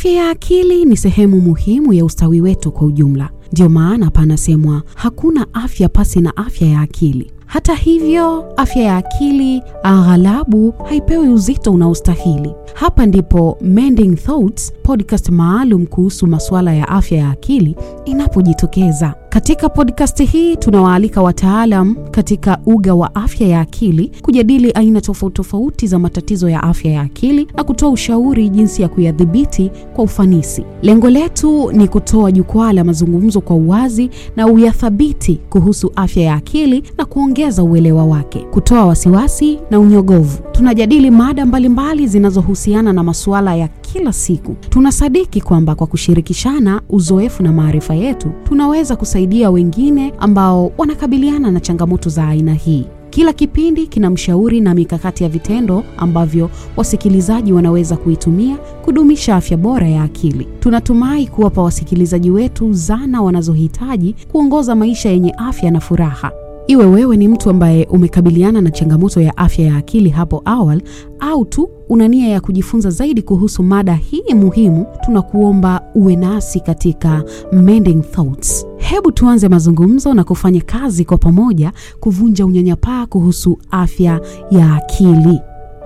Afya ya akili ni sehemu muhimu ya ustawi wetu kwa ujumla. Ndiyo maana panasemwa hakuna afya pasi na afya ya akili. Hata hivyo, afya ya akili aghalabu haipewi uzito unaostahili. Hapa ndipo Mending Thoughts, podcast maalum kuhusu masuala ya afya ya akili inapojitokeza. Katika podcast hii tunawaalika wataalam katika uga wa afya ya akili kujadili aina tofauti tofauti za matatizo ya afya ya akili na kutoa ushauri jinsi ya kuyadhibiti kwa ufanisi. Lengo letu ni kutoa jukwaa la mazungumzo kwa uwazi na uyathabiti kuhusu afya ya akili na kuongeza uelewa wake, kutoa wasiwasi na unyogovu. Tunajadili mada mbalimbali zinazohusiana na masuala ya kila siku. Tunasadiki kwamba kwa kushirikishana uzoefu na maarifa yetu tunaweza kusaidia wengine ambao wanakabiliana na changamoto za aina hii. Kila kipindi kina mshauri na mikakati ya vitendo ambavyo wasikilizaji wanaweza kuitumia kudumisha afya bora ya akili. Tunatumai kuwapa wasikilizaji wetu zana wanazohitaji kuongoza maisha yenye afya na furaha. Iwe wewe ni mtu ambaye umekabiliana na changamoto ya afya ya akili hapo awali au tu una nia ya kujifunza zaidi kuhusu mada hii muhimu, tunakuomba uwe nasi katika Mending Thoughts. Hebu tuanze mazungumzo na kufanya kazi kwa pamoja kuvunja unyanyapaa kuhusu afya ya akili.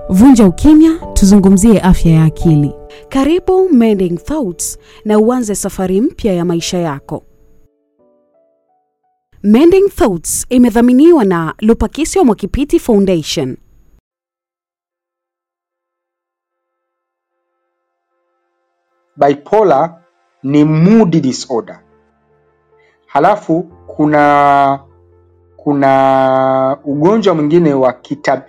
Vunja ukimya, tuzungumzie afya ya akili. Karibu Mending Thoughts na uanze safari mpya ya maisha yako. Mending Thoughts imedhaminiwa na Lupakisyo Mwakipiti Foundation. bipolar ni mood disorder. Halafu kuna kuna ugonjwa mwingine wa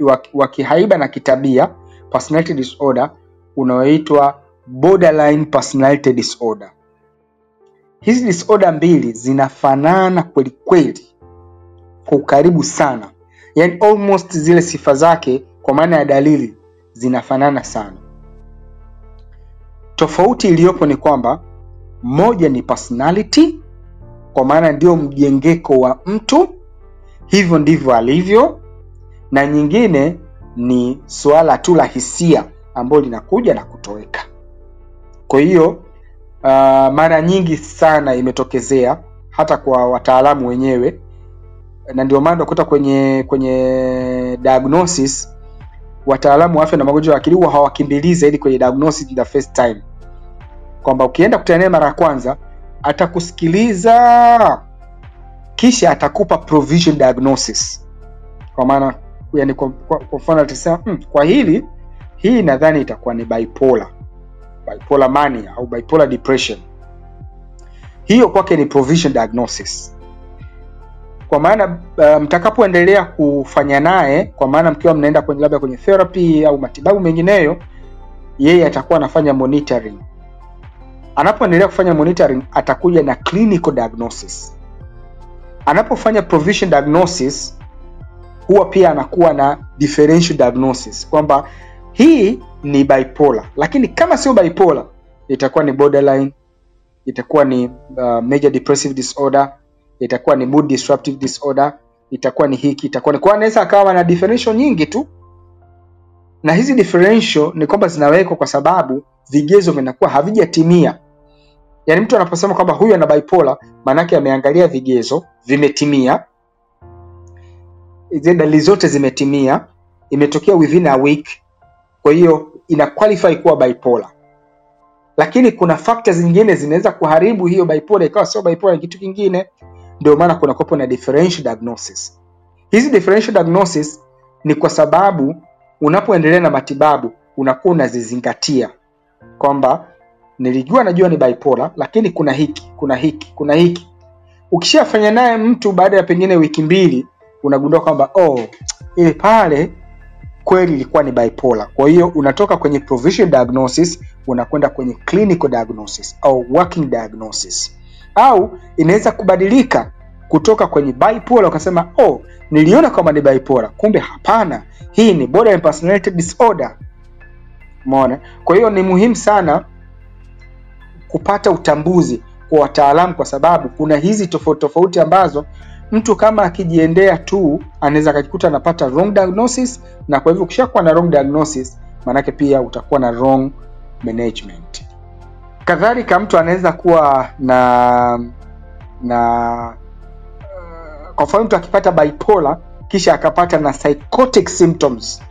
wa, wa kihaiba na kitabia personality disorder unaoitwa borderline personality disorder. Hizi disorder mbili zinafanana kweli kweli kwa ukaribu sana, yaani almost zile sifa zake kwa maana ya dalili zinafanana sana. Tofauti iliyopo ni kwamba moja ni personality, kwa maana ndio mjengeko wa mtu, hivyo ndivyo alivyo, na nyingine ni suala tu la hisia ambayo linakuja na kutoweka. Kwa hiyo uh, mara nyingi sana imetokezea hata kwa wataalamu wenyewe, na ndio maana unakuta kwenye kwenye diagnosis wataalamu wa afya na magonjwa ya akili huwa hawakimbilii zaidi kwenye diagnosis the first time, kwamba ukienda kutana naye mara ya kwanza atakusikiliza kisha atakupa provision diagnosis, kwa maana yani, kwa mfano atasema hmm, kwa hili hii nadhani itakuwa ni bipolar, bipolar mania au bipolar depression. Hiyo kwake ni provision diagnosis kwa maana mtakapoendelea mtakapoendelea kufanya naye, kwa maana mkiwa mnaenda kwenye labda kwenye therapy au matibabu mengineyo, yeye atakuwa anafanya monitoring. Anapoendelea kufanya monitoring, atakuja na clinical diagnosis. Anapofanya provision diagnosis, huwa pia anakuwa na differential diagnosis kwamba hii ni bipolar, lakini kama sio bipolar itakuwa ni borderline, itakuwa ni uh, major depressive disorder itakuwa ni mood disruptive disorder, itakuwa ni hiki, itakuwa ni anaweza akawa na differential nyingi tu, na hizi differential ni kwamba zinawekwa kwa sababu vigezo vinakuwa havijatimia. Yaani mtu anaposema kwamba huyu ana bipolar, maanake ameangalia vigezo vimetimia, dalili zote zimetimia, imetokea within a week, kwa hiyo ina qualify kuwa bipolar. Lakini kuna factors zingine zinaweza kuharibu hiyo bipolar ikawa sio bipolar, kitu kingine ndio maana kuna kopo na differential diagnosis. Hizi differential diagnosis ni kwa sababu unapoendelea na matibabu unakuwa unazizingatia kwamba nilijua najua ni bipolar, lakini kuna hiki kuna hiki kuna hiki. Ukishafanya naye mtu baada ya pengine wiki mbili, unagundua kwamba oh, ile pale kweli ilikuwa ni bipolar. Kwa hiyo unatoka kwenye provisional diagnosis unakwenda kwenye clinical diagnosis au working diagnosis au inaweza kubadilika kutoka kwenye bipolar ukasema oh, niliona kama ni bipolar, kumbe hapana, hii ni borderline personality disorder. Umeona? Kwa hiyo ni muhimu sana kupata utambuzi kwa wataalamu, kwa sababu kuna hizi tofauti tofauti ambazo mtu kama akijiendea tu anaweza akajikuta anapata wrong diagnosis, na kwa hivyo ukishakuwa na wrong diagnosis, maanake pia utakuwa na wrong management. kadhalika mtu anaweza kuwa na na uh, kwa mfano mtu akipata bipolar kisha akapata na psychotic symptoms.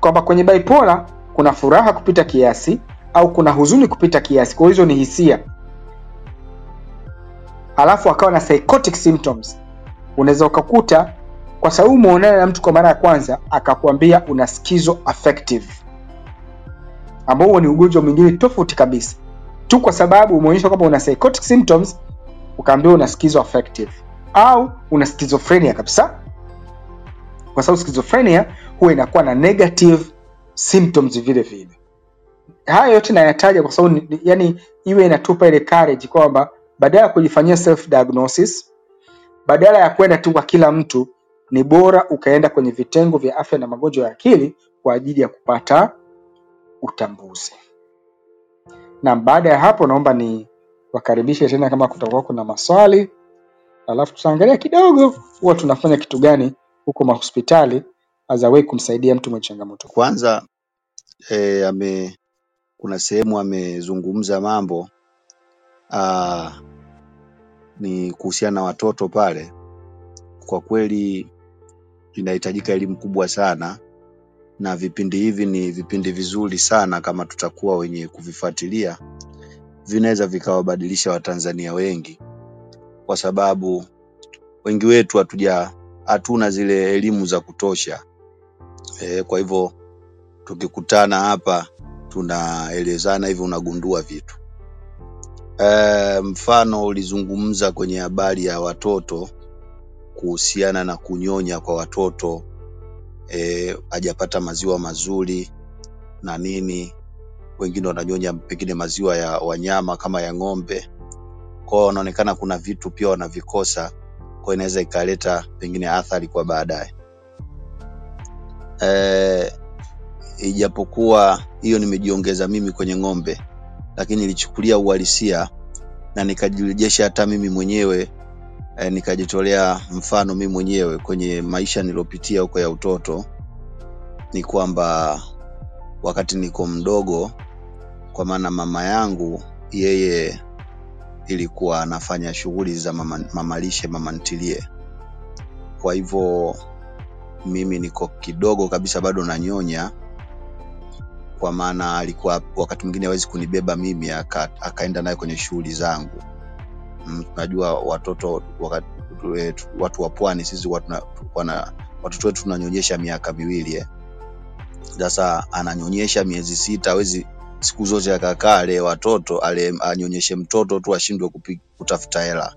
Kwamba kwenye bipolar kuna furaha kupita kiasi au kuna huzuni kupita kiasi. Kwa hizo ni hisia alafu akawa na psychotic symptoms. Unaweza ukakuta kwa sababu umeonana na mtu kwa mara ya kwanza akakwambia una schizo affective ambao huo ni ugonjwa mwingine tofauti kabisa. Tu kwa sababu umeonyesha kwamba una psychotic symptoms ukaambiwa una schizo affective au una schizophrenia kabisa. Kwa sababu schizophrenia huwa inakuwa na negative symptoms vile vile. Haya yote nayataja kwa sababu yani iwe inatupa ile courage kwamba badala ya kujifanyia self diagnosis badala ya kwenda tu kwa kila mtu ni bora ukaenda kwenye vitengo vya afya na magonjwa ya akili kwa ajili ya kupata utambuzi. Na baada ya hapo naomba ni wakaribishe tena kama kutakuwa kuna maswali. Alafu tutaangalia kidogo huwa tunafanya kitu gani huko mahospitali as a way kumsaidia mtu mwenye changamoto. Kwanza eh, ame kuna sehemu amezungumza mambo aa, ni kuhusiana na watoto pale. Kwa kweli inahitajika elimu kubwa sana, na vipindi hivi ni vipindi vizuri sana, kama tutakuwa wenye kuvifuatilia, vinaweza vikawabadilisha Watanzania wengi, kwa sababu wengi wetu hatuja hatuna zile elimu za kutosha e, kwa hivyo tukikutana hapa tunaelezana hivi, unagundua vitu e, mfano ulizungumza kwenye habari ya watoto kuhusiana na kunyonya kwa watoto e, hajapata maziwa mazuri na nini, wengine wananyonya pengine maziwa ya wanyama kama ya ng'ombe, kwao wanaonekana kuna vitu pia wanavikosa, kwa inaweza ikaleta pengine athari kwa baadaye. e, ijapokuwa hiyo nimejiongeza mimi kwenye ng'ombe, lakini nilichukulia uhalisia na nikajirejesha hata mimi mwenyewe e, nikajitolea mfano mimi mwenyewe kwenye maisha niliyopitia huko ya utoto, ni kwamba wakati niko mdogo, kwa maana mama yangu yeye ilikuwa anafanya shughuli za mama, mamalishe mama ntilie. Kwa hivyo mimi niko kidogo kabisa bado nanyonya, kwa maana alikuwa wakati mwingine hawezi kunibeba mimi aka, akaenda naye kwenye shughuli zangu. Mm, Najua watoto wakati, eh, watu wa pwani sisi wana, watoto wetu tunanyonyesha miaka miwili eh. Sasa ananyonyesha miezi sita, hawezi siku zote akakaa alee watoto ale anyonyeshe mtoto tu ashindwe kutafuta hela,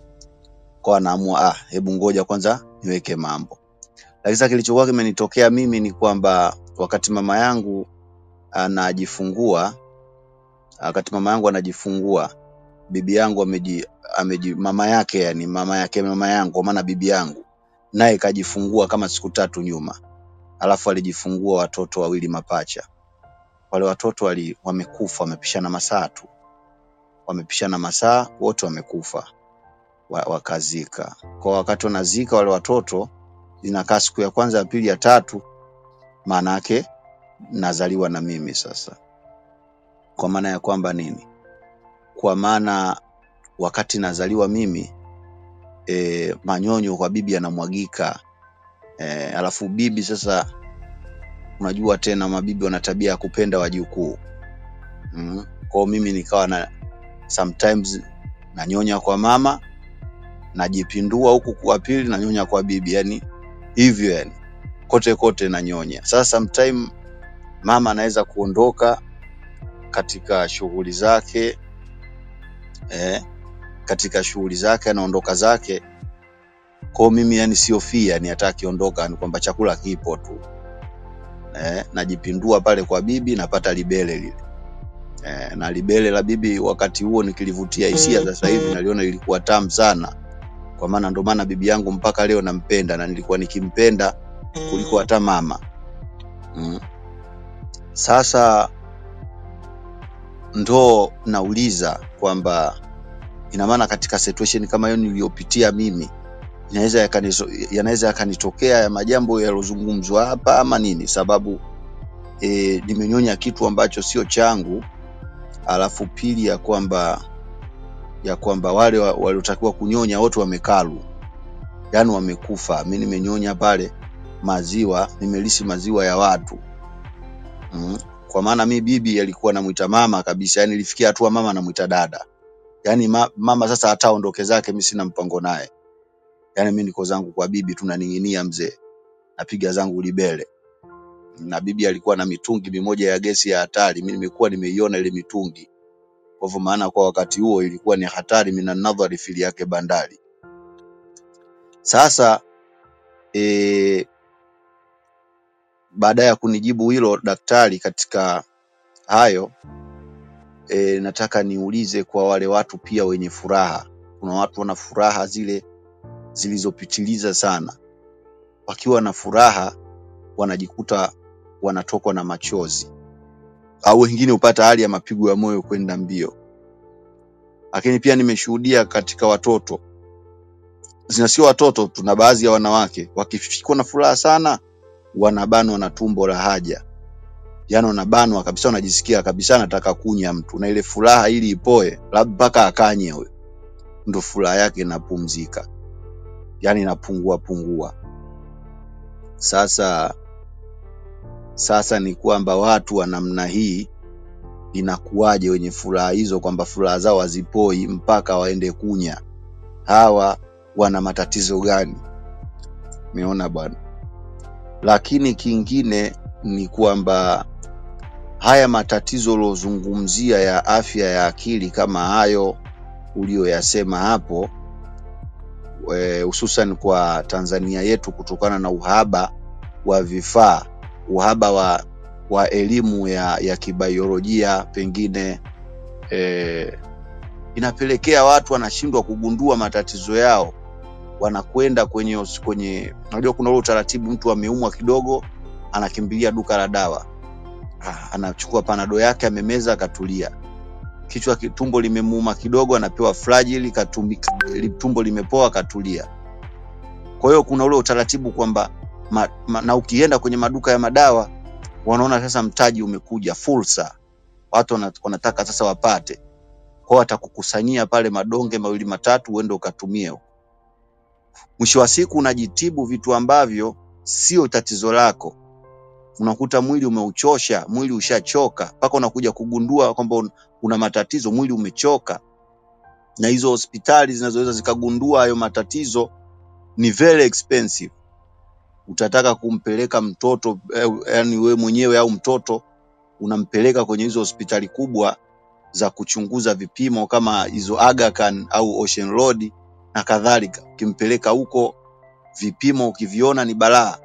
kwa anaamua ah, hebu ngoja kwanza niweke mambo. Lakini sasa kilichokuwa kimenitokea mimi ni kwamba wakati mama yangu anajifungua, wakati mama yangu anajifungua, bibi yangu ameji, ameji mama yake yani mama yake mama yangu maana bibi yangu naye kajifungua kama siku tatu nyuma, alafu alijifungua watoto wawili mapacha. Wale watoto wali, wamekufa, wamepishana masaa tu, wamepishana masaa, wote wamekufa, wa- wakazika. Kwa wakati wanazika wale watoto, inakaa siku ya kwanza, ya pili, ya tatu, maana yake nazaliwa na mimi sasa. Kwa maana ya kwamba nini? Kwa maana wakati nazaliwa mimi e, manyonyo kwa bibi yanamwagika e, alafu bibi sasa, unajua tena mabibi wana tabia ya kupenda wajukuu mm. Kwao mimi nikawa na sometimes nanyonya kwa mama, najipindua huku kwa pili nanyonya kwa bibi, yani hivyo yani kote kote nanyonya. Sasa sometime mama anaweza kuondoka katika shughuli zake eh, katika shughuli zake anaondoka zake. Kwao, mimi yani siofia yani hata akiondoka ni kwamba chakula kipo tu. Eh, najipindua pale kwa bibi napata libele lile. Eh, na libele la bibi wakati huo nikilivutia hisia, sasa hivi naliona ilikuwa tamu sana, kwa maana ndo maana bibi yangu mpaka leo nampenda na nilikuwa nikimpenda kuliko hata mama. Mm. Sasa ndo nauliza kwamba ina maana katika situation kama hiyo niliyopitia mimi yanaweza yakanitokea ya majambo yaliyozungumzwa hapa ama nini, sababu e, nimenyonya kitu ambacho sio changu alafu pili ya kwamba ya kwamba wale wa- waliotakiwa kunyonya wote wamekalu, yaani wamekufa. Mi nimenyonya pale maziwa, nimelisi maziwa ya watu mm. Kwa maana mi bibi alikuwa namwita mama kabisa, yani ilifikia hatua mama namwita dada, yani ma, mama sasa hata aondoke zake, mi sina mpango naye, yani mi niko zangu kwa bibi, tunaning'inia mzee, napiga zangu libele na bibi alikuwa na mitungi mimoja ya gesi ya hatari. Mi nimekuwa nimeiona ile mitungi, kwa hivyo maana kwa wakati huo ilikuwa ni hatari, mina nadhari fili yake bandari. Sasa e, baada ya kunijibu hilo daktari katika hayo e, nataka niulize kwa wale watu pia wenye furaha. Kuna watu wana furaha zile zilizopitiliza sana, wakiwa na furaha wanajikuta wanatokwa na machozi, au wengine hupata hali ya mapigo ya moyo kwenda mbio. Lakini pia nimeshuhudia katika watoto, zina sio watoto, tuna baadhi ya wanawake wakifikwa na furaha sana, wanabanwa na tumbo la haja, yaani wanabanwa kabisa, wanajisikia kabisa anataka kunya mtu, na ile furaha ili ipoe, labda mpaka akanye huyo, ndo furaha yake inapumzika, yaani inapungua pungua. Sasa sasa ni kwamba watu wa namna hii inakuwaje wenye furaha hizo kwamba furaha zao hazipoi mpaka waende kunya? Hawa wana matatizo gani? Umeona bwana. Lakini kingine ni kwamba haya matatizo uliozungumzia ya afya ya akili kama hayo uliyoyasema hapo, hususan hususan kwa Tanzania yetu kutokana na uhaba wa vifaa, uhaba wa wa elimu ya, ya kibaiolojia pengine e, inapelekea watu wanashindwa kugundua matatizo yao, wanakwenda kwenye kwenye, unajua kuna ule utaratibu, mtu ameumwa kidogo, anakimbilia duka la dawa, Ah, anachukua panado yake, amemeza, akatulia. Kichwa tumbo limemuuma kidogo, anapewa Flagyl, tumbo limepoa, akatulia. Kwa hiyo kuna ule utaratibu kwamba na ukienda kwenye maduka ya madawa wanaona sasa mtaji umekuja, fursa, watu wanataka sasa wapate kwao, watakukusanyia pale madonge mawili matatu, uende ukatumie. Mwisho wa siku unajitibu vitu ambavyo sio tatizo lako. Unakuta mwili umeuchosha, mwili ushachoka, mpaka unakuja kugundua kwamba una matatizo, mwili umechoka. Na hizo hospitali zinazoweza zikagundua hayo matatizo ni very expensive. Utataka kumpeleka mtoto yani wewe mwenyewe au mtoto unampeleka kwenye hizo hospitali kubwa za kuchunguza vipimo kama hizo Aga Khan au Ocean Road na kadhalika. Ukimpeleka huko, vipimo ukiviona ni balaa,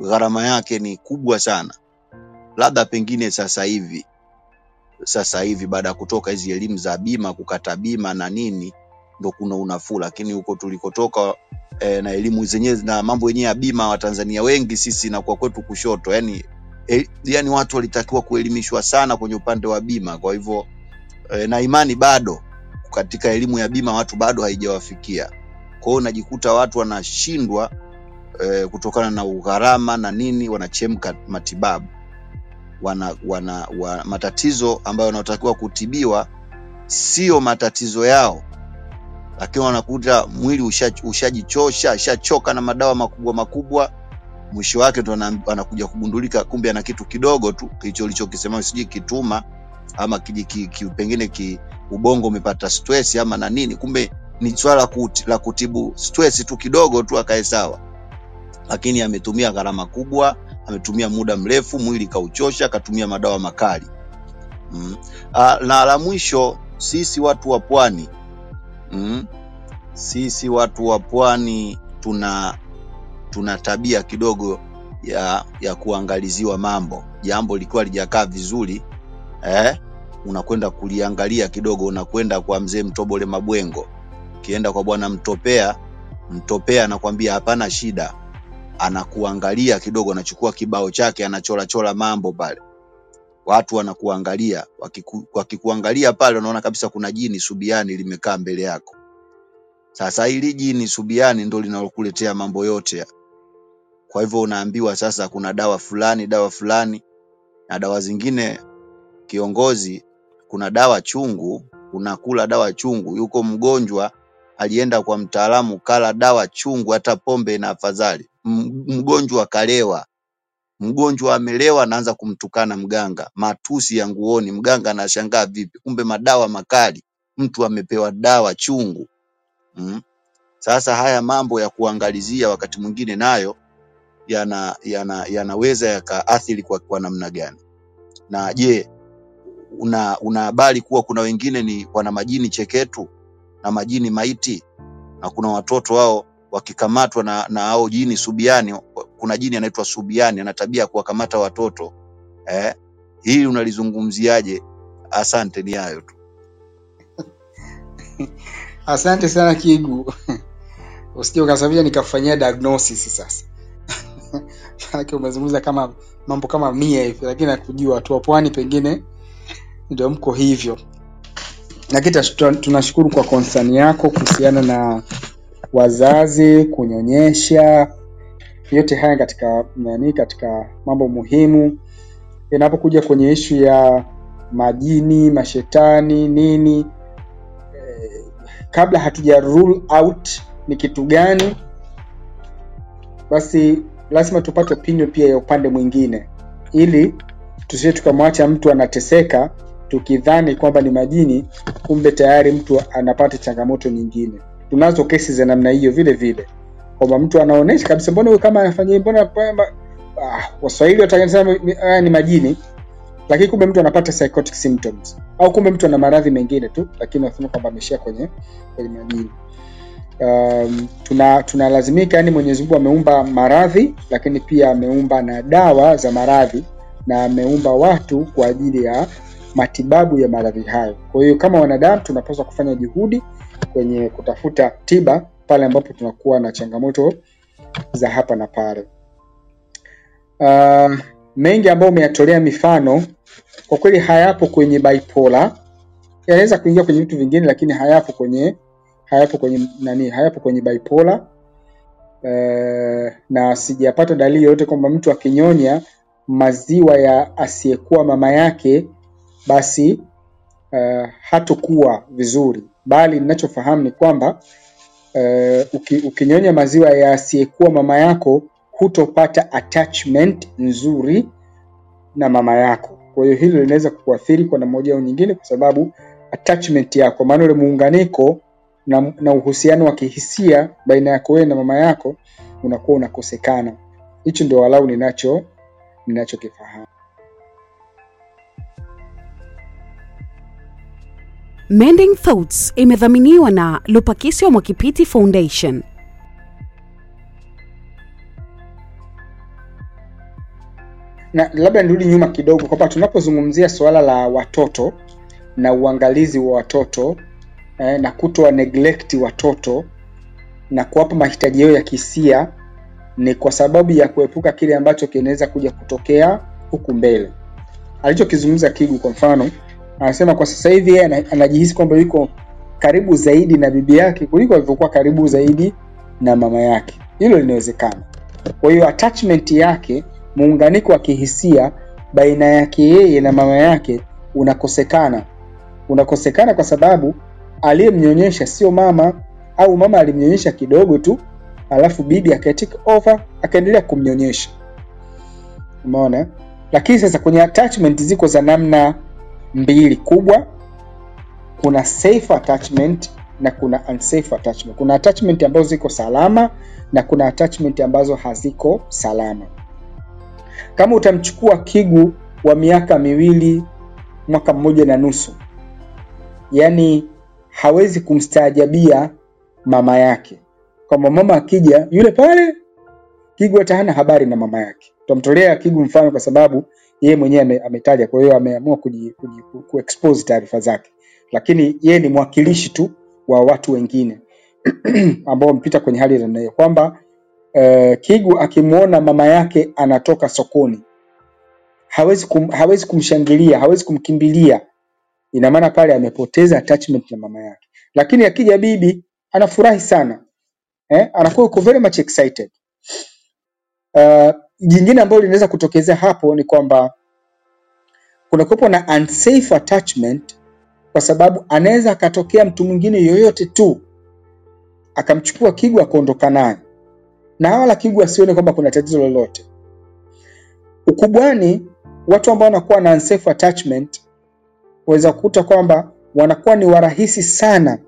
gharama yake ni kubwa sana. Labda pengine sasa hivi sasa hivi baada ya kutoka hizi elimu za bima, kukata bima na nini, ndo kuna unafuu, lakini huko tulikotoka e, na elimu zenyewe na mambo yenyewe ya bima, Watanzania wengi sisi na kwa kwetu kushoto, yani e, yani watu walitakiwa kuelimishwa sana kwenye upande wa bima. Kwa hivyo e, na imani bado katika elimu ya bima watu bado haijawafikia. Kwa hiyo unajikuta watu wanashindwa e, kutokana na ugharama na nini, wanachemka matibabu wana, wana, wana matatizo ambayo wanaotakiwa kutibiwa sio matatizo yao, lakini wanakuta mwili usha- ushajichosha ushachoka na madawa makubwa makubwa, mwisho wake ndo anakuja kugundulika kumbe ana kitu kidogo tu kilicholichokisema sijui kituma ama kiji, ki, ki, pengine ki, ubongo umepata stress ama na nini, kumbe ni swala la kuti- la kutibu stress tu kidogo tu akae sawa, lakini ametumia gharama kubwa, ametumia muda mrefu, mwili kauchosha, akatumia madawa makali. Mm. A, na la mwisho, sisi watu wa pwani mm, sisi watu wa pwani tuna tuna tabia kidogo ya ya kuangaliziwa mambo, jambo likiwa lijakaa vizuri eh, unakwenda kuliangalia kidogo, unakwenda kwa mzee Mtobole Mabwengo, ukienda kwa bwana Mtopea, Mtopea anakwambia hapana shida, anakuangalia kidogo, anachukua kibao chake, anachorachora mambo pale, watu wanakuangalia, wakiku, wakikuangalia pale, unaona kabisa kuna jini subiani limekaa mbele yako. Sasa hili jini subiani ndo linalokuletea mambo yote. Kwa hivyo unaambiwa sasa kuna dawa fulani, dawa fulani na dawa zingine kiongozi kuna dawa chungu, unakula dawa chungu. Yuko mgonjwa alienda kwa mtaalamu, kala dawa chungu, hata pombe na afadhali. Mgonjwa kalewa, mgonjwa amelewa, anaanza kumtukana mganga, matusi ya nguoni. Mganga anashangaa vipi, kumbe madawa makali, mtu amepewa dawa chungu mm. Sasa haya mambo ya kuangalizia wakati mwingine nayo yana yana yanaweza yakaathiri kwa, kwa namna gani? Na je, una una habari kuwa kuna wengine ni wana majini cheketu na majini maiti, na kuna watoto wao wakikamatwa na na hao jini subiani. Kuna jini anaitwa subiani, ana tabia ya kuwakamata watoto eh. Hili unalizungumziaje? Asante, ni hayo tu. Asante sana Kigu, usije ukasababisha nikafanyia diagnosis sasa. Maanake umezungumza kama mambo kama mia hivi, lakini nakujua tu wa pwani pengine ndio mko hivyo. Lakini tunashukuru kwa konsani yako kuhusiana na wazazi kunyonyesha, yote haya katika nani, katika mambo muhimu. Inapokuja kwenye ishu ya majini, mashetani, nini, kabla hatuja rule out ni kitu gani, basi lazima tupate opinion pia ya upande mwingine, ili tusije tukamwacha mtu anateseka tukidhani kwamba ni majini, kumbe tayari mtu anapata changamoto nyingine. Tunazo kesi za namna hiyo vile vile, kwamba mtu anaonesha kabisa, mbona huyu kama anafanya mbona kwamba ah, Waswahili watasema haya ni majini, lakini kumbe mtu anapata psychotic symptoms, au kumbe mtu ana maradhi mengine tu, lakini wanasema kwamba ameshia kwenye kwenye majini. Um, tuna tunalazimika yani, Mwenyezi Mungu ameumba maradhi, lakini pia ameumba na dawa za maradhi na ameumba watu kwa ajili ya matibabu ya maradhi hayo. Kwa hiyo kama wanadamu tunapaswa kufanya juhudi kwenye kutafuta tiba pale ambapo tunakuwa na changamoto za hapa na pale. Uh, mengi ambayo umeyatolea mifano kwa kweli hayapo kwenye bipolar, yanaweza kuingia kwenye vitu vingine, lakini hayapo kwenye hayapo kwenye nani, hayapo kwenye bipolar. Uh, na sijapata dalili yoyote kwamba mtu akinyonya maziwa ya asiyekuwa mama yake basi uh, hatokuwa vizuri, bali ninachofahamu ni kwamba uh, uki, ukinyonya maziwa ya asiyekuwa mama yako hutopata attachment nzuri na mama yako. Kwa hiyo hilo linaweza kukuathiri kwa namna moja au nyingine, kwa sababu attachment yako, maana ule muunganiko na, na uhusiano wa kihisia baina yako wewe na mama yako unakuwa unakosekana. Hicho ndio walau ninacho ninachokifahamu. Mending Thoughts imedhaminiwa na Lupakisyo Mwakipiti Foundation. na labda nirudi nyuma kidogo kwamba tunapozungumzia suala la watoto na uangalizi wa watoto eh, na kutoa neglect watoto na kuwapa mahitaji yao ya kihisia ni kwa sababu ya kuepuka kile ambacho kinaweza kuja kutokea huku mbele. Alichokizungumza Kigu kwa mfano, anasema kwa sasa hivi yeye anajihisi kwamba yuko karibu zaidi na bibi yake kuliko alivyokuwa karibu zaidi na mama yake. Hilo linawezekana. Kwa hiyo attachment yake, muunganiko wa kihisia baina yake yeye na mama yake unakosekana. Unakosekana kwa sababu aliyemnyonyesha sio mama, au mama alimnyonyesha kidogo tu, alafu bibi aka take over akaendelea kumnyonyesha. Umeona? Lakini sasa kwenye attachment ziko za namna mbili kubwa. Kuna safe attachment na kuna unsafe attachment. Kuna attachment ambazo ziko salama na kuna attachment ambazo haziko salama. Kama utamchukua Kigu wa miaka miwili, mwaka mmoja na nusu, yaani hawezi kumstaajabia mama yake, kwamba mama akija yule pale, Kigu hata hana habari na mama yake. Tutamtolea Kigu mfano kwa sababu yeye mwenyewe ametaja, kwa hiyo ameamua kuji, kuji, ku ku- taarifa zake, lakini yeye ni mwakilishi tu wa watu wengine ambao wamepita kwenye hali namna hiyo, kwamba uh, Kigu akimwona mama yake anatoka sokoni hawezi kum, hawezi kumshangilia, hawezi kumkimbilia. Ina maana pale amepoteza attachment na mama yake. Lakini akija bibi anafurahi sana eh, anakuwa yuko very much excited. Uh, jingine ambalo linaweza kutokezea hapo ni kwamba kunakuwepo na unsafe attachment kwa sababu anaweza akatokea mtu mwingine yoyote tu akamchukua Kigu akaondoka naye, na wala Kigu asione kwamba kuna tatizo lolote. Ukubwani, watu ambao wanakuwa na unsafe attachment waweza kukuta kwamba wanakuwa ni warahisi sana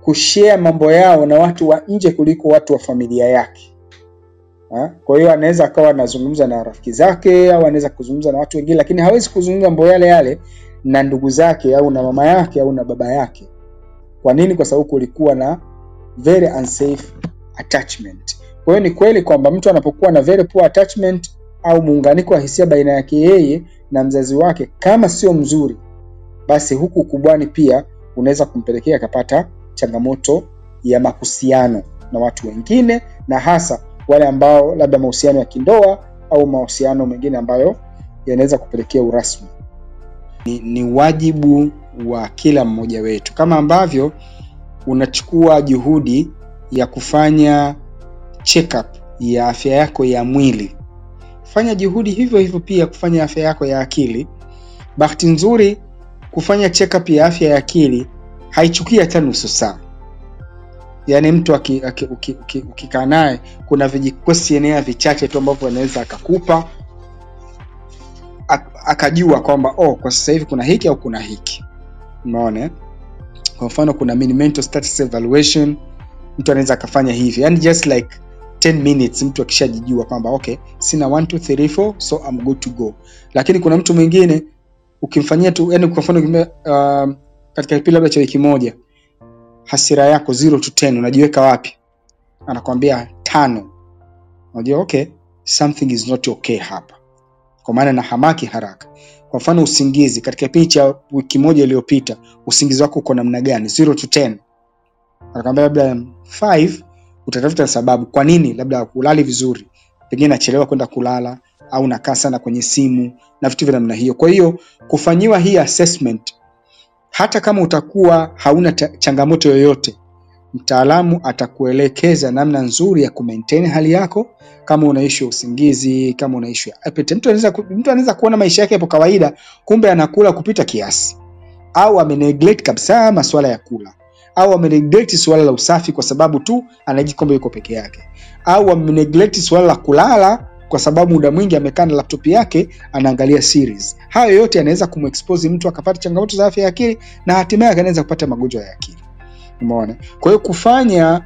kushare mambo yao na watu wa nje kuliko watu wa familia yake. Ha? Kwa hiyo anaweza akawa anazungumza na rafiki zake au anaweza kuzungumza na watu wengine, lakini hawezi kuzungumza mambo yale yale na ndugu zake au na mama yake au na baba yake. Kwa nini? Kwa sababu kulikuwa na very unsafe attachment. Kwa hiyo ni kweli kwamba mtu anapokuwa na very poor attachment au muunganiko wa hisia baina yake yeye na mzazi wake, kama sio mzuri, basi huku ukubwani pia unaweza kumpelekea akapata changamoto ya mahusiano na watu wengine, na hasa wale ambao labda mahusiano ya kindoa au mahusiano mengine ambayo yanaweza kupelekea urasmi. Ni, ni wajibu wa kila mmoja wetu, kama ambavyo unachukua juhudi ya kufanya checkup ya afya yako ya mwili, fanya juhudi hivyo hivyo pia kufanya afya yako ya akili. Bahati nzuri kufanya checkup ya afya ya akili haichukui hata nusu saa. Yaani mtu ukikaa naye kuna vijikwesionea vichache tu ambavyo anaweza akakupa akajua kwamba oh, kwa sasa hivi kuna hiki au kuna hiki. Umeona? Kwa mfano kuna status evaluation, mtu anaweza akafanya hivi, yani just like 10 minutes, mtu akishajijua kwamba okay, sina 1 2 3 4 so I'm good to go. Lakini kuna mtu mwingine ukimfanyia tu, yani kwa mfano uh, katika kipindi labda cha wiki moja, hasira yako 0 to 10 unajiweka wapi? Anakwambia tano. Unajua okay, something is not okay hapa, kwa maana na hamaki haraka. Kwa mfano usingizi, katika kipindi cha wiki moja iliyopita, usingizi wako uko namna gani? 0 to 10 anakwambia labda 5. Utatafuta sababu kwa nini, labda kulali vizuri, pengine nachelewa kwenda kulala au nakaa sana kwenye simu na vitu vya namna hiyo. Kwa hiyo kufanyiwa hii assessment, hata kama utakuwa hauna changamoto yoyote, mtaalamu atakuelekeza namna nzuri ya kumaintain hali yako. Kama una issue ya usingizi, kama una issue ya appetite, mtu anaweza mtu anaweza kuona maisha yake yapo kawaida, kumbe anakula kupita kiasi, au ameneglect kabisa masuala ya kula, au ameneglect suala la usafi kwa sababu tu anajikamba yuko peke yake, au ameneglect suala la kulala kwa sababu muda mwingi amekaa na laptop yake anaangalia series. Hayo yote yanaweza kumexpose mtu akapata changamoto za afya ya akili na hatimaye anaweza kupata magonjwa ya akili. Umeona? Kwa hiyo kufanya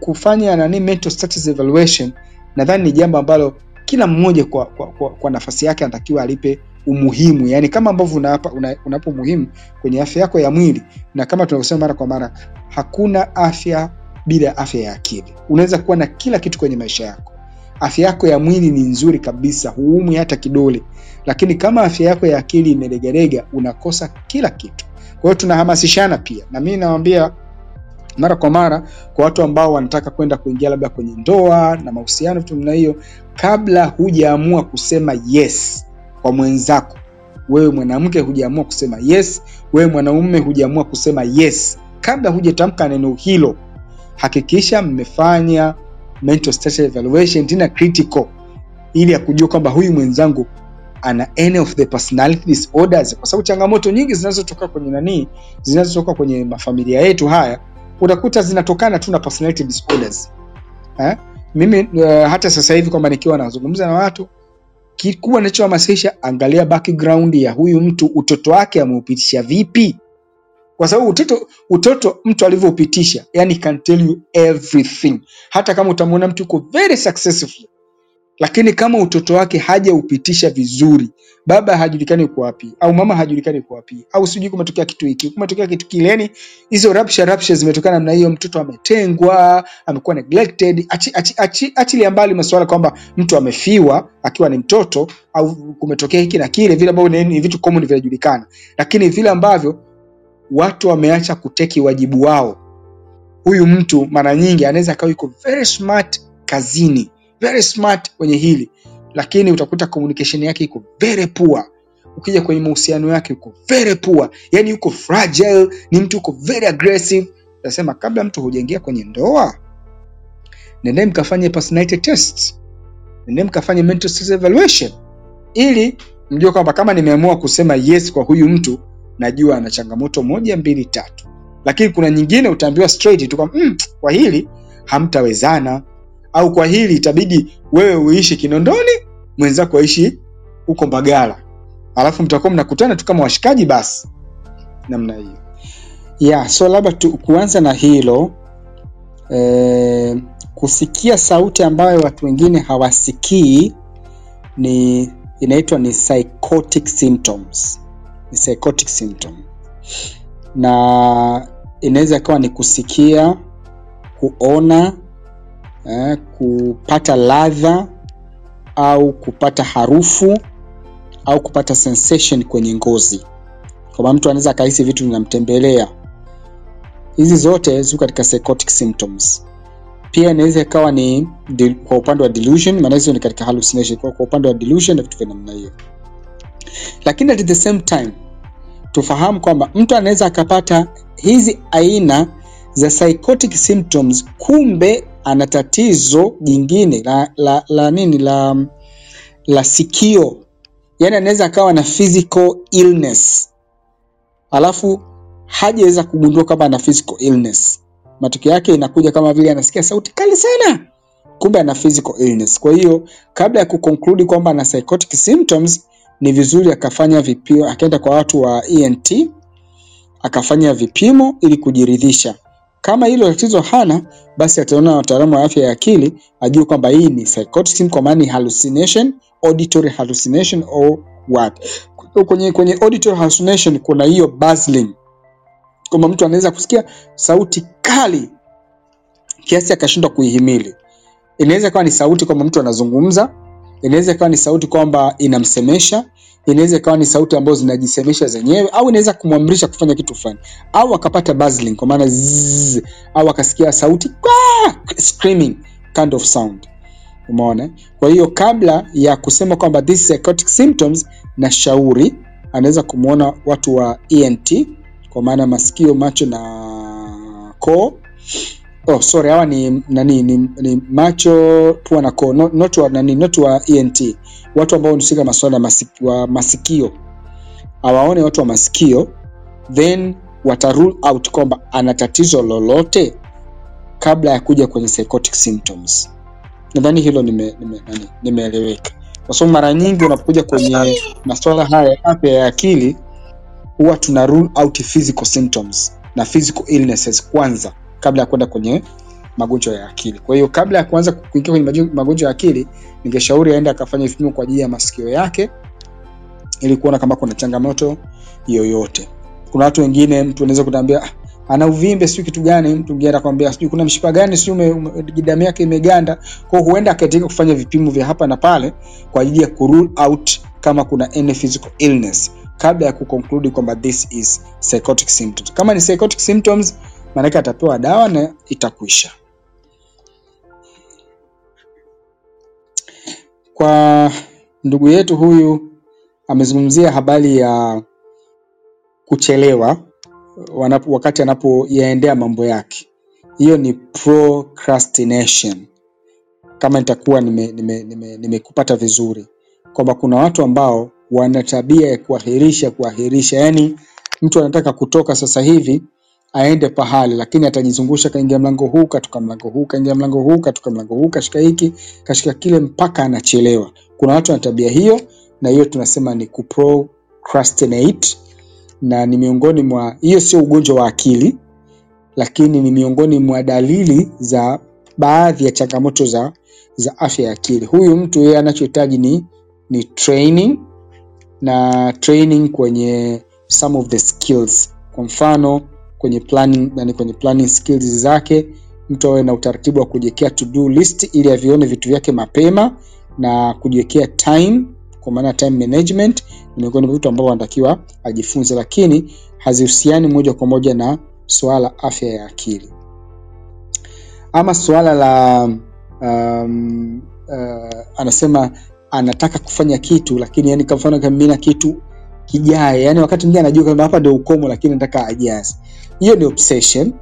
kufanya nani mental status evaluation nadhani ni jambo ambalo kila mmoja kwa, kwa, kwa, kwa nafasi yake anatakiwa alipe umuhimu, yani, kama ambavyo unapa una, unapo umuhimu kwenye afya yako ya mwili, na kama tunavyosema mara kwa mara, hakuna afya bila afya ya akili. Unaweza kuwa na kila kitu kwenye maisha yako afya yako ya mwili ni nzuri kabisa, huumwi hata kidole, lakini kama afya yako ya akili imelegalega, unakosa kila kitu. Kwa hiyo tunahamasishana pia, na mimi nawaambia mara kwa mara kwa watu ambao wanataka kwenda kuingia labda kwenye ndoa na mahusiano, vitu namna hiyo, kabla hujaamua kusema yes kwa mwenzako, wewe mwanamke hujaamua kusema yes, wewe mwanaume hujaamua kusema yes, kabla hujatamka neno hilo, hakikisha mmefanya mental status evaluation tena critical, ili ya kujua kwamba huyu mwenzangu ana any of the personality disorders, kwa sababu changamoto nyingi zinazotoka kwenye nani, zinazotoka kwenye mafamilia yetu haya utakuta zinatokana tu na personality disorders. Ha? Mimi uh, hata sasa hivi kwamba nikiwa nazungumza na watu, kikubwa ninachohamasisha, angalia background ya huyu mtu, utoto wake ameupitisha vipi kwa sababu utoto, utoto mtu alivyoupitisha, yani can tell you everything. Hata kama utamwona mtu yuko very successful, lakini kama utoto wake hajaupitisha vizuri, baba hajulikani uko wapi, au mama hajulikani uko wapi, au sijui kumetokea kitu hiki, kumetokea kitu kile, yani hizo rapsha rapsha zimetokana namna hiyo, mtoto ametengwa, amekuwa neglected. Achi, achi, achi, achilia mbali masuala kwamba mtu amefiwa akiwa ni mtoto au kumetokea hiki na kile, vile ambavyo ni vitu common vinajulikana, lakini vile ambavyo watu wameacha kuteki wajibu wao. Huyu mtu mara nyingi anaweza akawa yuko very smart kazini, very smart kwenye hili, lakini utakuta communication yake iko very poor. Ukija kwenye mahusiano yake yuko very poor, yani yuko fragile, ni mtu yuko very aggressive. Nasema kabla mtu hujaingia kwenye ndoa, nendeni mkafanye personality test, nendeni mkafanye mental stress evaluation, ili mjue kwamba kama nimeamua kusema yes kwa huyu mtu najua ana changamoto moja mbili tatu. Lakini kuna nyingine utaambiwa straight tu kwamba mm, kwa hili hamtawezana. Au kwa hili itabidi wewe uishi kinondoni mwenzako aishi huko mbagala. Alafu mtakuwa mnakutana tu kama washikaji basi. Namna hiyo. Yeah, so labda kuanza na hilo eh, kusikia sauti ambayo watu wengine hawasikii ni inaitwa ni psychotic symptoms ni psychotic symptom. Na inaweza ikawa ni kusikia kuona eh, kupata ladha au kupata harufu au kupata sensation kwenye ngozi. Kwamba mtu anaweza akahisi vitu vinamtembelea. Hizi zote ziko katika psychotic symptoms. Pia inaweza ikawa ni kwa upande wa delusion maana hizo ni katika hallucination. Kwa, upande wa delusion na vitu vya namna hiyo. Lakini at the same time tufahamu kwamba mtu anaweza akapata hizi aina za psychotic symptoms kumbe ana tatizo jingine la, la, la nini la, la sikio. Yani anaweza akawa na physical illness. Alafu hajaweza kugundua kwamba ana physical illness. Matokeo yake inakuja kama vile anasikia sauti kali sana. Kumbe ana physical illness. Kwa hiyo kabla ya kuconclude kwamba ana psychotic symptoms ni vizuri akafanya vipimo akaenda kwa watu wa ent akafanya vipimo ili kujiridhisha. Kama hilo tatizo hana basi ataona na wataalamu wa afya ya akili ajue kwamba hii ni psychotic kwa maana ni hallucination auditory hallucination or what. Kwenye kwenye auditory hallucination kuna hiyo buzzing kwamba mtu anaweza kusikia sauti kali kiasi akashindwa kuihimili. Inaweza ikawa ni sauti kwamba mtu anazungumza inaweza ikawa ni sauti kwamba inamsemesha inaweza ikawa ni sauti ambazo zinajisemesha zenyewe au inaweza kumwamrisha kufanya kitu fulani. Au akapata buzzing kwa maana zzz, au akasikia sauti "Kwaa!" screaming kind of sound. Umeona? Kwa hiyo kabla ya kusema kwamba this is psychotic symptoms na shauri anaweza kumwona watu wa ent kwa maana masikio macho na koo oh, sorry hawa ni nani ni, ni macho pua na koo not, wa nani not wa ent watu ambao wanahusika masuala ya masiki, wa masikio. Awaone watu wa masikio then wata rule out kwamba ana tatizo lolote kabla ya kuja kwenye psychotic symptoms. Nadhani hilo nimeeleweka nime, nime, nimeeleweka. kwa sababu mara nyingi unapokuja kwenye masuala haya ya afya ya akili huwa tuna rule out physical symptoms na physical illnesses kwanza kabla ya kwenda kwenye magonjwa ya akili. Kwa hiyo kabla ya kuanza kuingia kwenye magonjwa ya akili ningeshauri aende akafanya vipimo kwa ajili ya masikio yake ili kuona kama kuna changamoto yoyote. Kuna watu wengine mtu anaweza kutambia "Ah, ana uvimbe sijui kitu gani. Mtu mwingine atakwambia sijui kuna mshipa gani sijui damu yake imeganda. Kwa hiyo huenda akahitajika kufanya vipimo vya hapa na pale kwa ajili ya kurule out kama kuna any physical illness kabla ya kuconclude kwamba this is psychotic symptoms. Kama ni psychotic symptoms maanake atapewa dawa na itakwisha. Kwa ndugu yetu huyu amezungumzia habari ya kuchelewa wanapo, wakati anapoyaendea mambo yake. Hiyo ni procrastination. Kama nitakuwa nimekupata nime, nime, nimekupata vizuri. Kwamba kuna watu ambao wana tabia ya kuahirisha kuahirisha. Yaani mtu anataka kutoka sasa hivi aende pahali lakini atajizungusha kaingia mlango huu katoka mlango huu kaingia mlango huu katoka mlango huu kashika hiki kashika kile mpaka anachelewa. Kuna watu wana tabia hiyo na hiyo tunasema ni kuprocrastinate na ni miongoni mwa hiyo sio ugonjwa wa akili lakini ni miongoni mwa dalili za baadhi ya changamoto za za afya ya akili. Huyu mtu yeye anachohitaji ni ni training na training kwenye some of the skills. Kwa mfano kwenye planning, yani kwenye planning skills zake mtu awe na utaratibu wa kujiwekea to do list ili avione vitu vyake mapema na kujiwekea time kwa maana time management ni miongoni mwa vitu ambavyo anatakiwa ajifunze lakini hazihusiani moja kwa moja na swala la afya ya akili. Ama swala la um, uh, anasema anataka kufanya kitu lakini yani kwa mfano kamimina kitu kijae. Yani wakati mwingine anajua kwamba hapa ndio ukomo lakini nataka ajaze. Hiyo ni obsession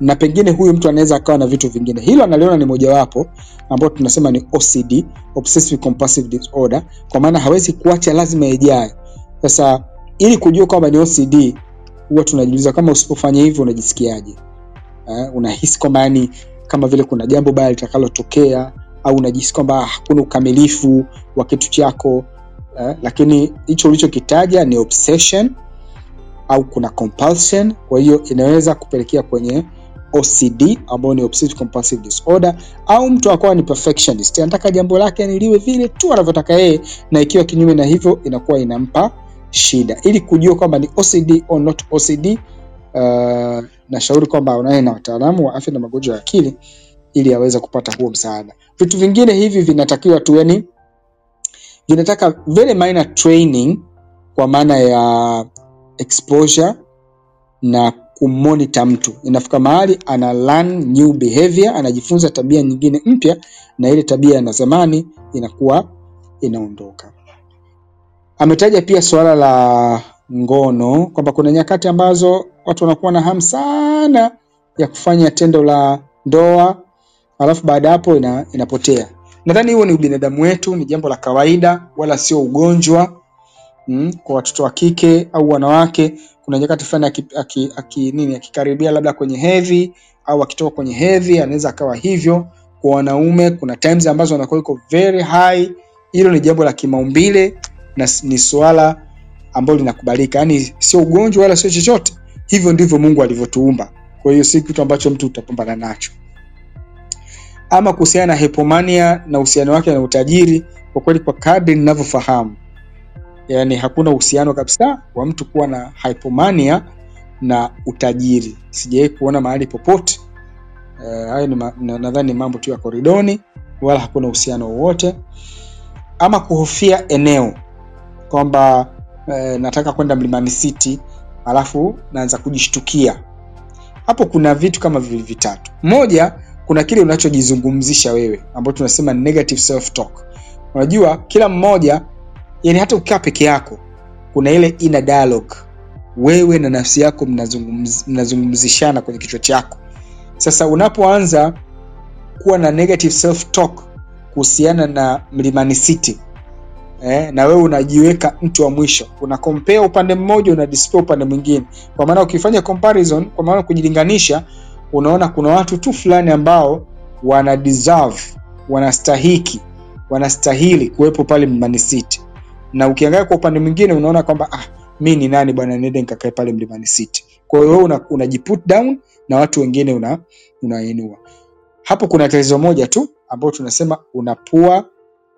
na pengine huyu mtu anaweza akawa na vitu vingine. Hilo analiona ni mojawapo ambao tunasema ni OCD obsessive compulsive disorder kwa maana hawezi kuacha lazima ijae. Sasa ili kujua kwamba ni OCD huwa tunajiuliza kama usipofanya hivyo unajisikiaje? Uh, unahisi kwamba yani kama vile kuna jambo baya litakalotokea au unajisikia kwamba hakuna ukamilifu wa kitu chako uh, lakini hicho ulichokitaja ni obsession au kuna compulsion. Kwa hiyo inaweza kupelekea kwenye OCD ambayo ni obsessive compulsive disorder, au mtu akawa ni perfectionist, anataka jambo lake yani liwe vile tu anavyotaka yeye, na ikiwa kinyume na hivyo inakuwa inampa shida. Ili kujua kwamba ni OCD or not OCD, uh, nashauri kwamba unaye na wataalamu wa afya na magonjwa ya akili ili aweze kupata huo msaada. Vitu vingine hivi vinatakiwa tu yani, vinataka very minor training kwa maana ya exposure na kumonita mtu. Inafika mahali ana learn new behavior, anajifunza tabia nyingine mpya, na ile tabia ya zamani inakuwa inaondoka. Ametaja pia suala la ngono kwamba kuna nyakati ambazo watu wanakuwa na hamu sana ya kufanya tendo la ndoa, alafu baada hapo ina, inapotea. Nadhani huo ni ubinadamu wetu, ni jambo la kawaida, wala sio ugonjwa mm, kwa watoto wa kike au wanawake. Kuna nyakati fulani aki, aki, aki, nini akikaribia labda kwenye hedhi au akitoka kwenye hedhi anaweza akawa hivyo. Kwa wanaume kuna times ambazo anakuwa iko very high. Hilo ni jambo la kimaumbile na ni suala ambalo linakubalika, yaani sio ugonjwa wala sio chochote. Hivyo ndivyo Mungu alivyotuumba. Kwa hiyo si kitu ambacho mtu utapambana nacho. Ama kuhusiana na hypomania na uhusiano wake na utajiri, kwa kweli, kwa kadri ninavyofahamu, yani hakuna uhusiano kabisa wa mtu kuwa na hypomania na utajiri. Sijawahi kuona mahali popote. Eh, hayo uh, nadhani ni mambo tu ya koridoni, wala hakuna uhusiano wowote. Ama kuhofia eneo kwamba uh, nataka kwenda Mlimani City alafu naanza kujishtukia. Hapo kuna vitu kama viwili vitatu. Moja, kuna kile unachojizungumzisha wewe ambacho tunasema negative self talk. Unajua kila mmoja, yani hata ukikaa peke yako, kuna ile inner dialogue, wewe na nafsi yako mnazungumz, mnazungumzishana kwenye kichwa chako. Sasa unapoanza kuwa na negative self talk kuhusiana na Mlimani City eh, na wewe unajiweka mtu wa mwisho, una compare upande mmoja, una upande mwingine. Kwa maana ukifanya comparison, kwa maana kujilinganisha, unaona kuna watu tu fulani ambao wana deserve, wanastahiki, wanastahili kuwepo pale Mlimani City, na ukiangalia kwa upande mwingine unaona kwamba ah, mi ni nani bwana, niende nikakae pale Mlimani City. Kwa hiyo wewe una, unajiput down na watu wengine una. Hapo kuna tatizo moja tu ambayo tunasema una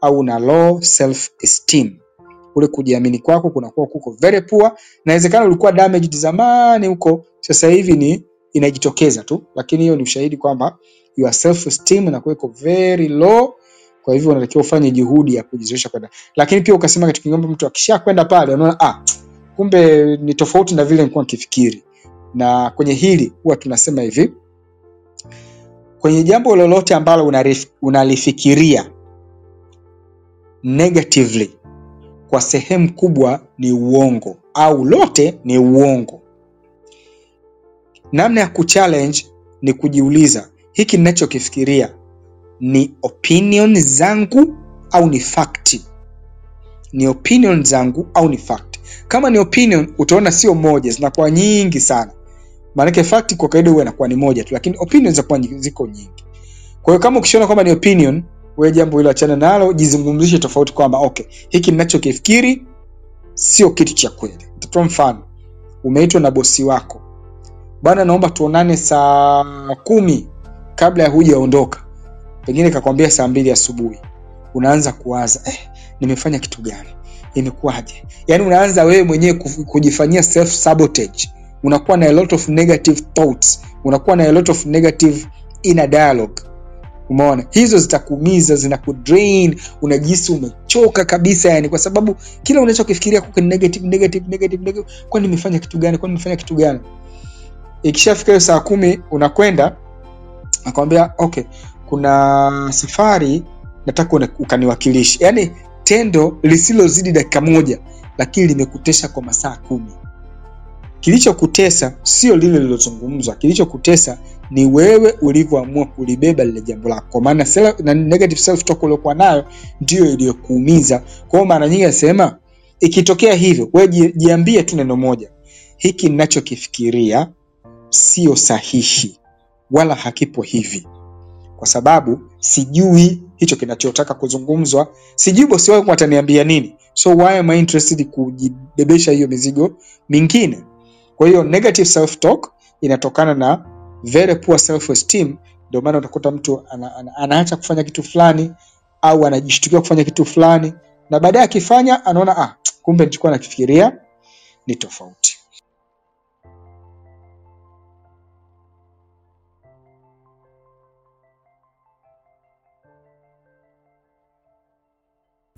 au una low self esteem. Kule kujiamini kwako kunakuwa kuko very poor. Inawezekana ulikuwa damaged zamani huko, sasa hivi ni inajitokeza tu, lakini hiyo ni ushahidi kwamba your self esteem na iko very low. Kwa hivyo unatakiwa ufanye juhudi ya kujizoesha kwenda, lakini pia ukasema kitu kingine, mtu akisha kwenda pale anaona ah, kumbe ni tofauti na vile nilikuwa nikifikiri. Na kwenye hili huwa tunasema hivi, kwenye jambo lolote ambalo unarif- unalifikiria negatively kwa sehemu kubwa ni uongo au lote ni uongo. Namna ya kuchallenge ni kujiuliza, hiki ninachokifikiria ni opinion zangu au ni fact? Ni opinion zangu au ni fact? Kama ni opinion, utaona sio moja, zinakuwa nyingi sana. Maanake fact kwa kawaida huwa inakuwa ni moja tu, lakini opinion zinakuwa ziko nyingi. Kwa hiyo kama ukishaona kwamba ni opinion, wewe jambo hilo achana nalo, jizungumzishe tofauti kwamba okay, hiki ninachokifikiri sio kitu cha kweli. Nitatoa mfano. Umeitwa na bosi wako, bwana, naomba tuonane saa kumi kabla ya hujaondoka. Pengine kakwambia saa mbili asubuhi. Unaanza kuwaza eh, nimefanya kitu gani? Imekuwaje? Yaani unaanza wewe mwenyewe kujifanyia self sabotage. Unakuwa na a lot of negative thoughts, unakuwa na a lot of negative inner dialogue. Umeona, hizo zitakuumiza, zinakudrain, unajihisi umechoka kabisa, yani kwa sababu kila unachokifikiria kwa negative, negative, negative, negative. Kwani nimefanya kitu gani? Kwani nimefanya kitu gani? Ikishafika hiyo saa kumi unakwenda akwambia okay, kuna safari nataka ukaniwakilishi yani tendo lisilozidi dakika moja, lakini limekutesha kwa masaa kumi. Kilichokutesa sio lile lilozungumzwa, kilichokutesa ni wewe ulivyoamua kulibeba lile jambo lako, kwa maana na negative self talk uliokuwa nayo ndiyo iliyokuumiza. Kwa hiyo mara nyingi anasema ikitokea hivyo wewe jiambie tu neno moja hiki ninachokifikiria sio sahihi wala hakipo hivi. Kwa sababu sijui hicho kinachotaka kuzungumzwa sijui bosi wangu ataniambia nini. So why am I interested kujibebesha hiyo mizigo mingine? Kwa hiyo negative self talk inatokana na very poor self esteem ndio maana utakuta mtu ana, ana, anaacha kufanya kitu fulani au anajishtukia kufanya kitu fulani na baadaye akifanya anaona ah, kumbe nilikuwa nakifikiria ni tofauti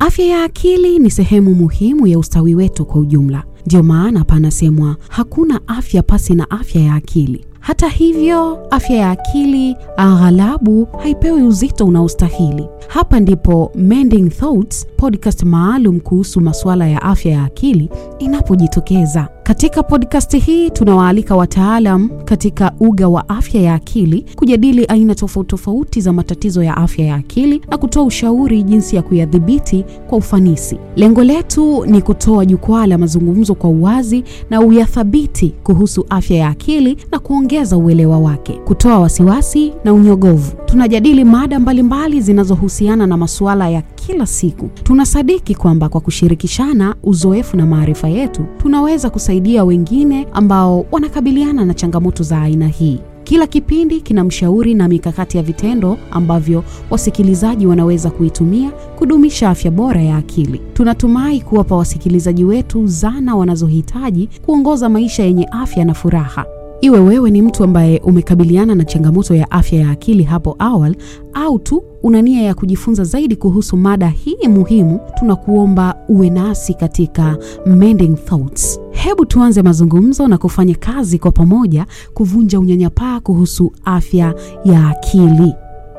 Afya ya akili ni sehemu muhimu ya ustawi wetu kwa ujumla. Ndio maana panasemwa hakuna afya pasi na afya ya akili. Hata hivyo, afya ya akili aghalabu haipewi uzito unaostahili. Hapa ndipo Mending Thoughts, podcast maalum kuhusu masuala ya afya ya akili inapojitokeza. Katika podcast hii tunawaalika wataalam katika uga wa afya ya akili kujadili aina tofauti tofauti za matatizo ya afya ya akili na kutoa ushauri jinsi ya kuyadhibiti kwa ufanisi. Lengo letu ni kutoa jukwaa la mazungumzo kwa uwazi na uyathabiti kuhusu afya ya akili na kuongeza uelewa wake, kutoa wasiwasi na unyogovu. Tunajadili mada mbalimbali zinazohusiana na masuala ya kila siku. Tunasadiki kwamba kwa kushirikishana uzoefu na maarifa yetu, tunaweza kusaidia wengine ambao wanakabiliana na changamoto za aina hii. Kila kipindi kina mshauri na mikakati ya vitendo ambavyo wasikilizaji wanaweza kuitumia kudumisha afya bora ya akili. Tunatumai kuwapa wasikilizaji wetu zana wanazohitaji kuongoza maisha yenye afya na furaha. Iwe wewe ni mtu ambaye umekabiliana na changamoto ya afya ya akili hapo awali au tu una nia ya kujifunza zaidi kuhusu mada hii muhimu, tunakuomba uwe nasi katika Mending Thoughts. Hebu tuanze mazungumzo na kufanya kazi kwa pamoja kuvunja unyanyapaa kuhusu afya ya akili.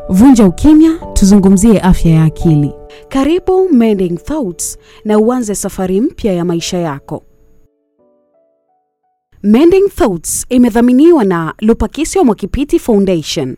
Vunja ukimya, tuzungumzie afya ya akili. Karibu Mending Thoughts na uanze safari mpya ya maisha yako. Mending Thoughts imedhaminiwa na Lupakisyo Mwakipiti Foundation.